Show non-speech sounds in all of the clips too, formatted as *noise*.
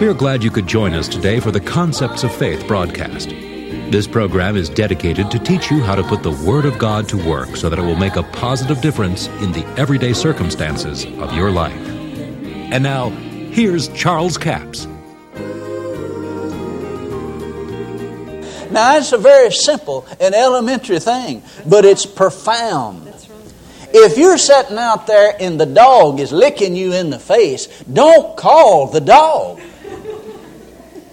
We are glad you could join us today for the Concepts of Faith broadcast. This program is dedicated to teach you how to put the Word of God to work so that it will make a positive difference in the everyday circumstances of your life. And now, here's Charles Capps. Now, it's a very simple and elementary thing, but it's profound. If you're sitting out there and the dog is licking you in the face, don't call the dog.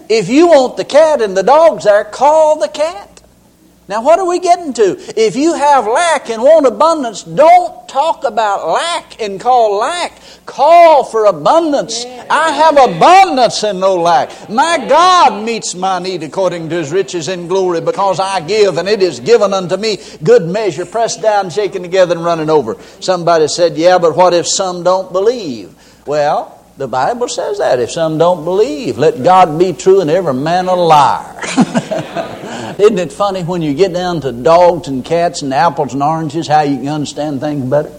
If you want the cat and the dog's there, call the cat. Now, what are we getting to? If you have lack and want abundance, don't talk about lack and call lack. Call for abundance. I have abundance and no lack. My God meets my need according to his riches in glory because I give and it is given unto me good measure, pressed down, shaken together, and running over. Somebody said, Yeah, but what if some don't believe? Well, the Bible says that. If some don't believe, let God be true and every man a liar. *laughs* Isn't it funny when you get down to dogs and cats and apples and oranges how you can understand things better?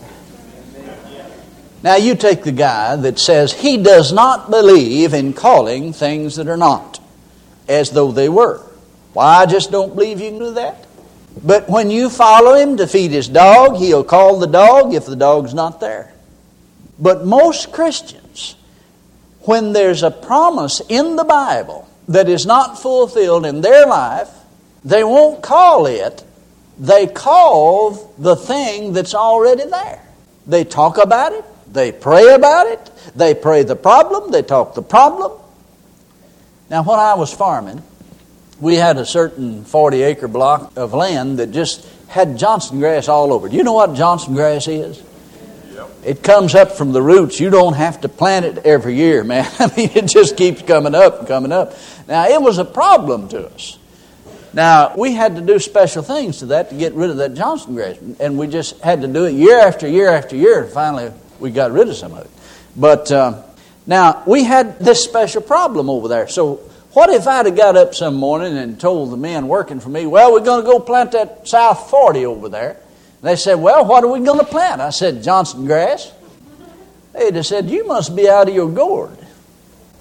Now, you take the guy that says he does not believe in calling things that are not as though they were. Why, I just don't believe you can do that. But when you follow him to feed his dog, he'll call the dog if the dog's not there. But most Christians when there's a promise in the Bible that is not fulfilled in their life, they won't call it, they call the thing that's already there. They talk about it, they pray about it, they pray the problem, they talk the problem. Now, when I was farming, we had a certain 40 acre block of land that just had Johnson grass all over. Do you know what Johnson grass is? It comes up from the roots. You don't have to plant it every year, man. *laughs* I mean, it just keeps coming up and coming up. Now, it was a problem to us. Now, we had to do special things to that to get rid of that Johnson grass. And we just had to do it year after year after year. And finally, we got rid of some of it. But uh, now, we had this special problem over there. So, what if I'd have got up some morning and told the men working for me, well, we're going to go plant that South 40 over there? They said, Well, what are we going to plant? I said, Johnson grass. They just said, You must be out of your gourd.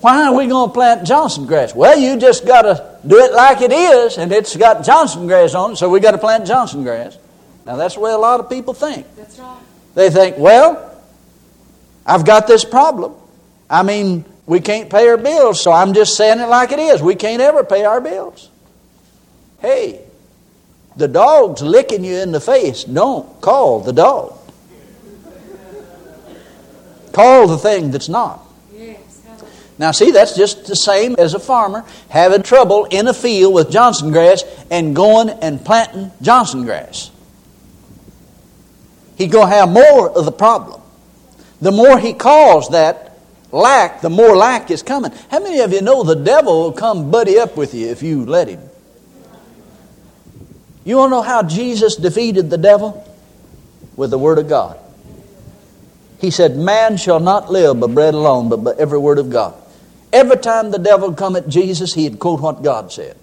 Why are we going to plant Johnson grass? Well, you just got to do it like it is, and it's got Johnson grass on it, so we got to plant Johnson grass. Now, that's the way a lot of people think. That's right. They think, Well, I've got this problem. I mean, we can't pay our bills, so I'm just saying it like it is. We can't ever pay our bills. Hey, the dog's licking you in the face. Don't call the dog. Call the thing that's not. Now, see, that's just the same as a farmer having trouble in a field with Johnson grass and going and planting Johnson grass. He's going to have more of the problem. The more he calls that lack, the more lack is coming. How many of you know the devil will come buddy up with you if you let him? You want to know how Jesus defeated the devil? With the Word of God. He said, Man shall not live by bread alone, but by every word of God. Every time the devil come at Jesus, he'd quote what God said.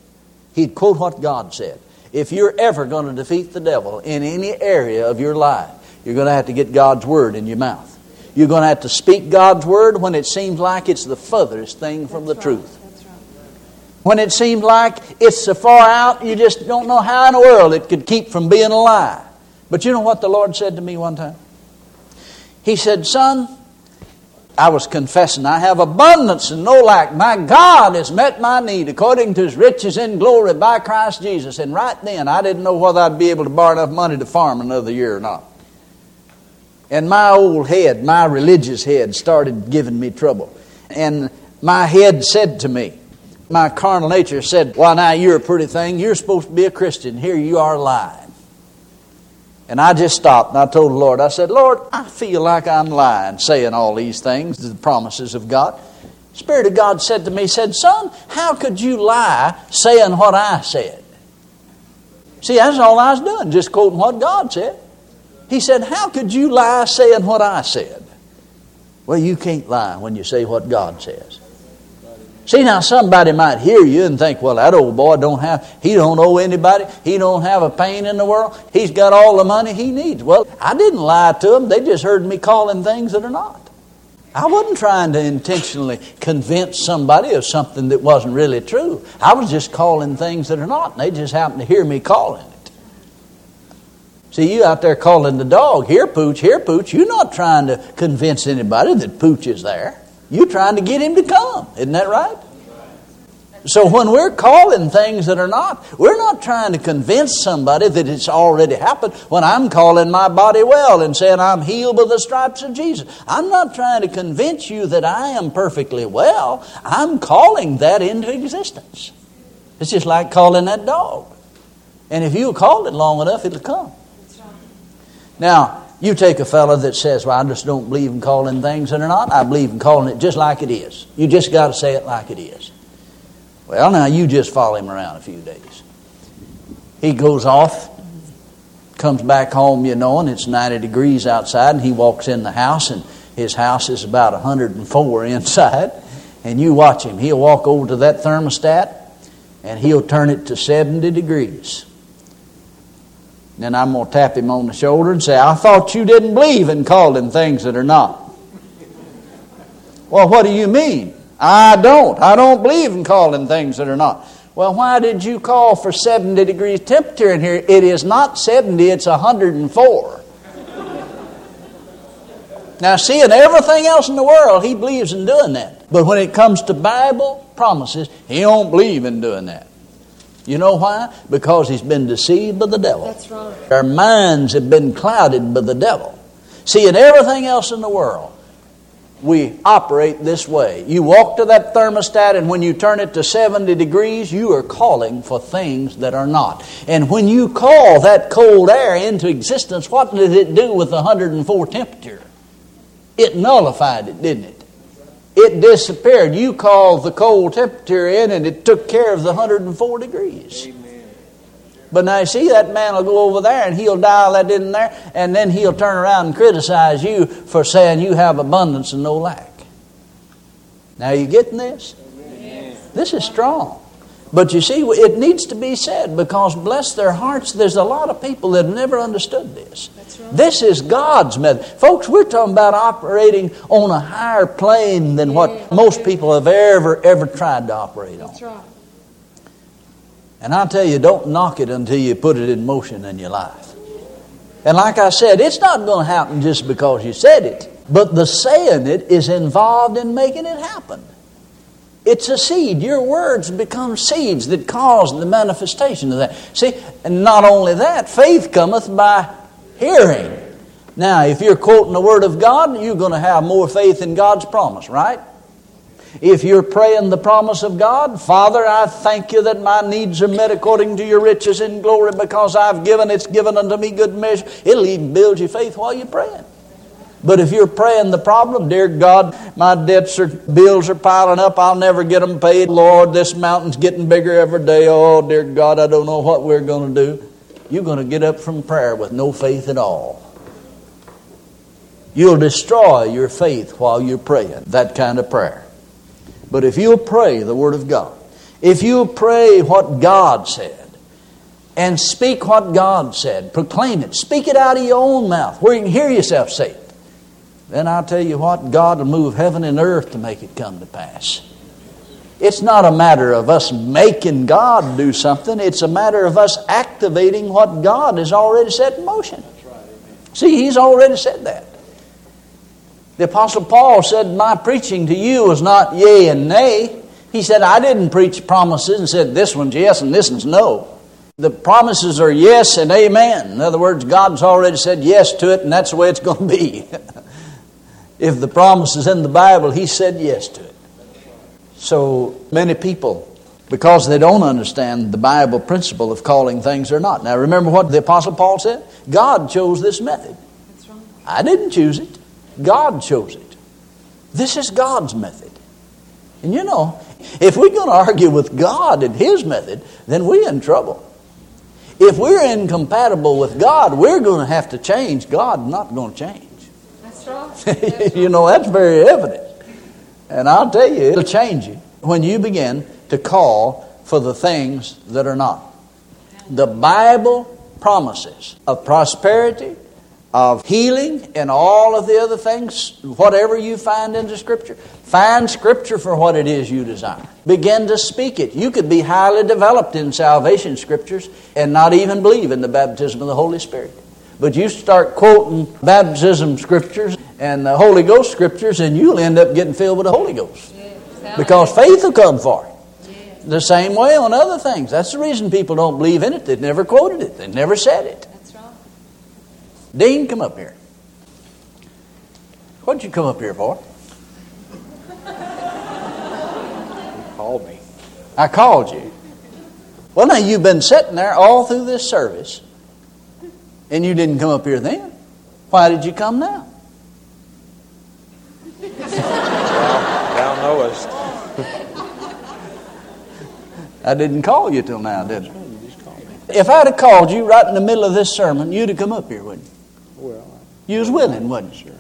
He'd quote what God said. If you're ever going to defeat the devil in any area of your life, you're going to have to get God's Word in your mouth. You're going to have to speak God's Word when it seems like it's the furthest thing from the truth. When it seemed like it's so far out, you just don't know how in the world it could keep from being a lie. But you know what the Lord said to me one time? He said, Son, I was confessing, I have abundance and no lack. My God has met my need according to his riches in glory by Christ Jesus. And right then, I didn't know whether I'd be able to borrow enough money to farm another year or not. And my old head, my religious head, started giving me trouble. And my head said to me, my carnal nature said, Well, now you're a pretty thing. You're supposed to be a Christian. Here you are lying. And I just stopped and I told the Lord, I said, Lord, I feel like I'm lying, saying all these things, the promises of God. Spirit of God said to me, said, Son, how could you lie saying what I said? See, that's all I was doing, just quoting what God said. He said, How could you lie saying what I said? Well, you can't lie when you say what God says. See now somebody might hear you and think, well, that old boy don't have he don't owe anybody, he don't have a pain in the world, he's got all the money he needs. Well, I didn't lie to them, they just heard me calling things that are not. I wasn't trying to intentionally convince somebody of something that wasn't really true. I was just calling things that are not, and they just happened to hear me calling it. See, you out there calling the dog, here, Pooch, here, Pooch. You're not trying to convince anybody that Pooch is there. You're trying to get him to come. Isn't that right? So when we're calling things that are not, we're not trying to convince somebody that it's already happened. When I'm calling my body well and saying I'm healed by the stripes of Jesus, I'm not trying to convince you that I am perfectly well. I'm calling that into existence. It's just like calling that dog. And if you call it long enough, it'll come. Now, you take a fellow that says, Well, I just don't believe in calling things that are not. I believe in calling it just like it is. You just got to say it like it is. Well, now you just follow him around a few days. He goes off, comes back home, you know, and it's 90 degrees outside, and he walks in the house, and his house is about 104 *laughs* inside. And you watch him. He'll walk over to that thermostat, and he'll turn it to 70 degrees. Then I'm going to tap him on the shoulder and say, I thought you didn't believe in calling things that are not. well, what do you mean? I don't. I don't believe in calling things that are not. Well, why did you call for 70 degrees temperature in here? It is not 70, it's 104. now, seeing everything else in the world, he believes in doing that. But when it comes to Bible promises, he don't believe in doing that. You know why? Because he's been deceived by the devil. That's right. Our minds have been clouded by the devil. See, in everything else in the world, we operate this way. You walk to that thermostat, and when you turn it to 70 degrees, you are calling for things that are not. And when you call that cold air into existence, what did it do with the 104 temperature? It nullified it, didn't it? It disappeared. You called the cold temperature in, and it took care of the 104 degrees. But now, you see, that man will go over there and he'll dial that in there, and then he'll turn around and criticize you for saying you have abundance and no lack. Now, you getting this? This is strong. But you see, it needs to be said because, bless their hearts, there's a lot of people that have never understood this. Right. This is God's method. Folks, we're talking about operating on a higher plane than what Yeah. most people have ever, ever tried to operate on. That's right. And I tell you, don't knock it until you put it in motion in your life. And like I said, it's not going to happen just because you said it, but the saying it is involved in making it happen. It's a seed. Your words become seeds that cause the manifestation of that. See, and not only that, faith cometh by hearing. Now, if you're quoting the Word of God, you're going to have more faith in God's promise, right? If you're praying the promise of God, Father, I thank you that my needs are met according to your riches in glory because I've given, it's given unto me good measure. It'll even build your faith while you're praying. But if you're praying the problem, dear God, my debts or bills are piling up, I'll never get them paid. Lord, this mountain's getting bigger every day. Oh, dear God, I don't know what we're going to do. You're going to get up from prayer with no faith at all. You'll destroy your faith while you're praying that kind of prayer. But if you'll pray the Word of God, if you'll pray what God said, and speak what God said, proclaim it, speak it out of your own mouth where you can hear yourself say it, then I'll tell you what, God will move heaven and earth to make it come to pass. It's not a matter of us making God do something, it's a matter of us activating what God has already set in motion. See, He's already said that. The Apostle Paul said, My preaching to you was not yea and nay. He said, I didn't preach promises and said, This one's yes and this one's no. The promises are yes and amen. In other words, God's already said yes to it, and that's the way it's going to be. *laughs* if the promise is in the Bible, He said yes to it. So many people, because they don't understand the Bible principle of calling things or not. Now, remember what the Apostle Paul said? God chose this method. I didn't choose it. God chose it. This is God's method. And you know, if we're going to argue with God and His method, then we're in trouble. If we're incompatible with God, we're going to have to change. God's not going to change. *laughs* You know, that's very evident. And I'll tell you, it'll change you when you begin to call for the things that are not. The Bible promises of prosperity, of healing and all of the other things, whatever you find in the Scripture, find Scripture for what it is you desire. Begin to speak it. You could be highly developed in salvation Scriptures and not even believe in the baptism of the Holy Spirit. But you start quoting baptism Scriptures and the Holy Ghost Scriptures, and you'll end up getting filled with the Holy Ghost. Because faith will come for it. The same way on other things. That's the reason people don't believe in it. They've never quoted it, they've never said it. That's right. Dean, come up here. What'd you come up here for? You *laughs* called me. I called you. Well, now you've been sitting there all through this service, and you didn't come up here then. Why did you come now? *laughs* I didn't call you till now, did I? You just called me. If I'd have called you right in the middle of this sermon, you'd have come up here, wouldn't you? Well, You was willing, wasn't you? sure.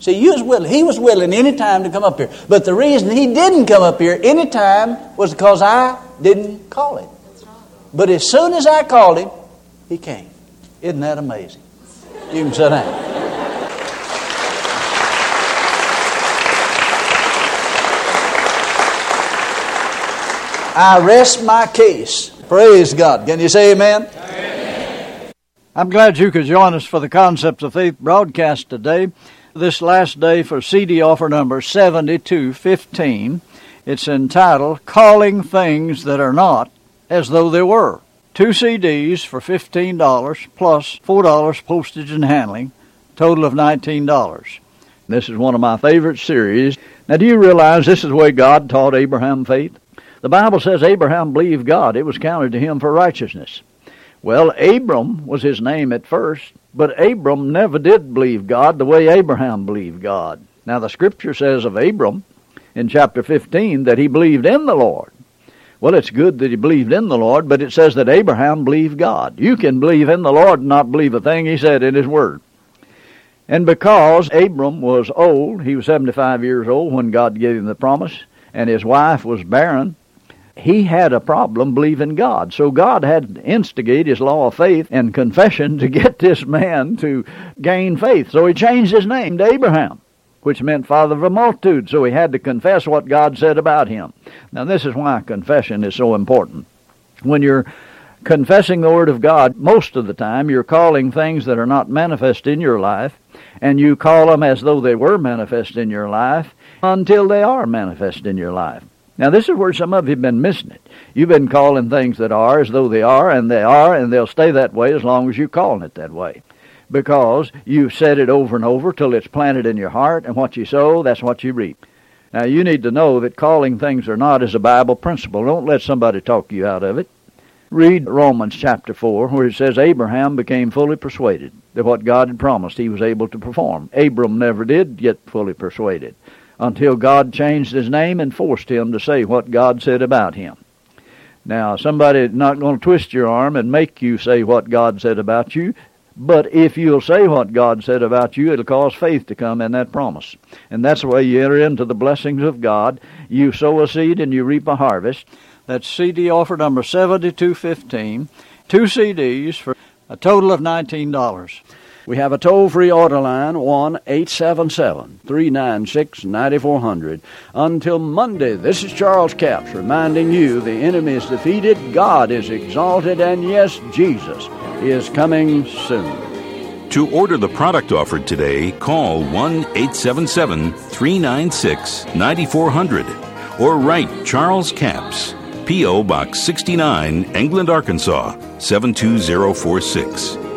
See, you was willing. He was willing any time to come up here. But the reason he didn't come up here any time was because I didn't call him. But as soon as I called him, he came. Isn't that amazing? You can sit down. I rest my case. Praise God. Can you say amen? I'm glad you could join us for the Concepts of Faith broadcast today. This last day for CD offer number 7215. It's entitled Calling Things That Are Not as Though They Were. Two CDs for $15 plus $4 postage and handling, total of $19. This is one of my favorite series. Now, do you realize this is the way God taught Abraham faith? The Bible says Abraham believed God, it was counted to him for righteousness. Well, Abram was his name at first, but Abram never did believe God the way Abraham believed God. Now, the scripture says of Abram in chapter 15 that he believed in the Lord. Well, it's good that he believed in the Lord, but it says that Abraham believed God. You can believe in the Lord and not believe a thing he said in his word. And because Abram was old, he was 75 years old when God gave him the promise, and his wife was barren, he had a problem believing God. So God had to instigate his law of faith and confession to get this man to gain faith. So he changed his name to Abraham, which meant father of a multitude. So he had to confess what God said about him. Now, this is why confession is so important. When you're confessing the Word of God, most of the time you're calling things that are not manifest in your life, and you call them as though they were manifest in your life until they are manifest in your life. Now, this is where some of you have been missing it. You've been calling things that are as though they are, and they are, and they'll stay that way as long as you're calling it that way. Because you've said it over and over till it's planted in your heart, and what you sow, that's what you reap. Now, you need to know that calling things are not is a Bible principle. Don't let somebody talk you out of it. Read Romans chapter 4, where it says Abraham became fully persuaded that what God had promised he was able to perform. Abram never did get fully persuaded until God changed his name and forced him to say what God said about him. Now, somebody's not going to twist your arm and make you say what God said about you, but if you'll say what God said about you, it'll cause faith to come in that promise. And that's the way you enter into the blessings of God. You sow a seed and you reap a harvest. That's CD offer number 7215. Two CDs for a total of $19. We have a toll free order line, 1 877 396 9400. Until Monday, this is Charles Capps reminding you the enemy is defeated, God is exalted, and yes, Jesus is coming soon. To order the product offered today, call 1 877 396 9400 or write Charles Capps, P.O. Box 69, England, Arkansas 72046.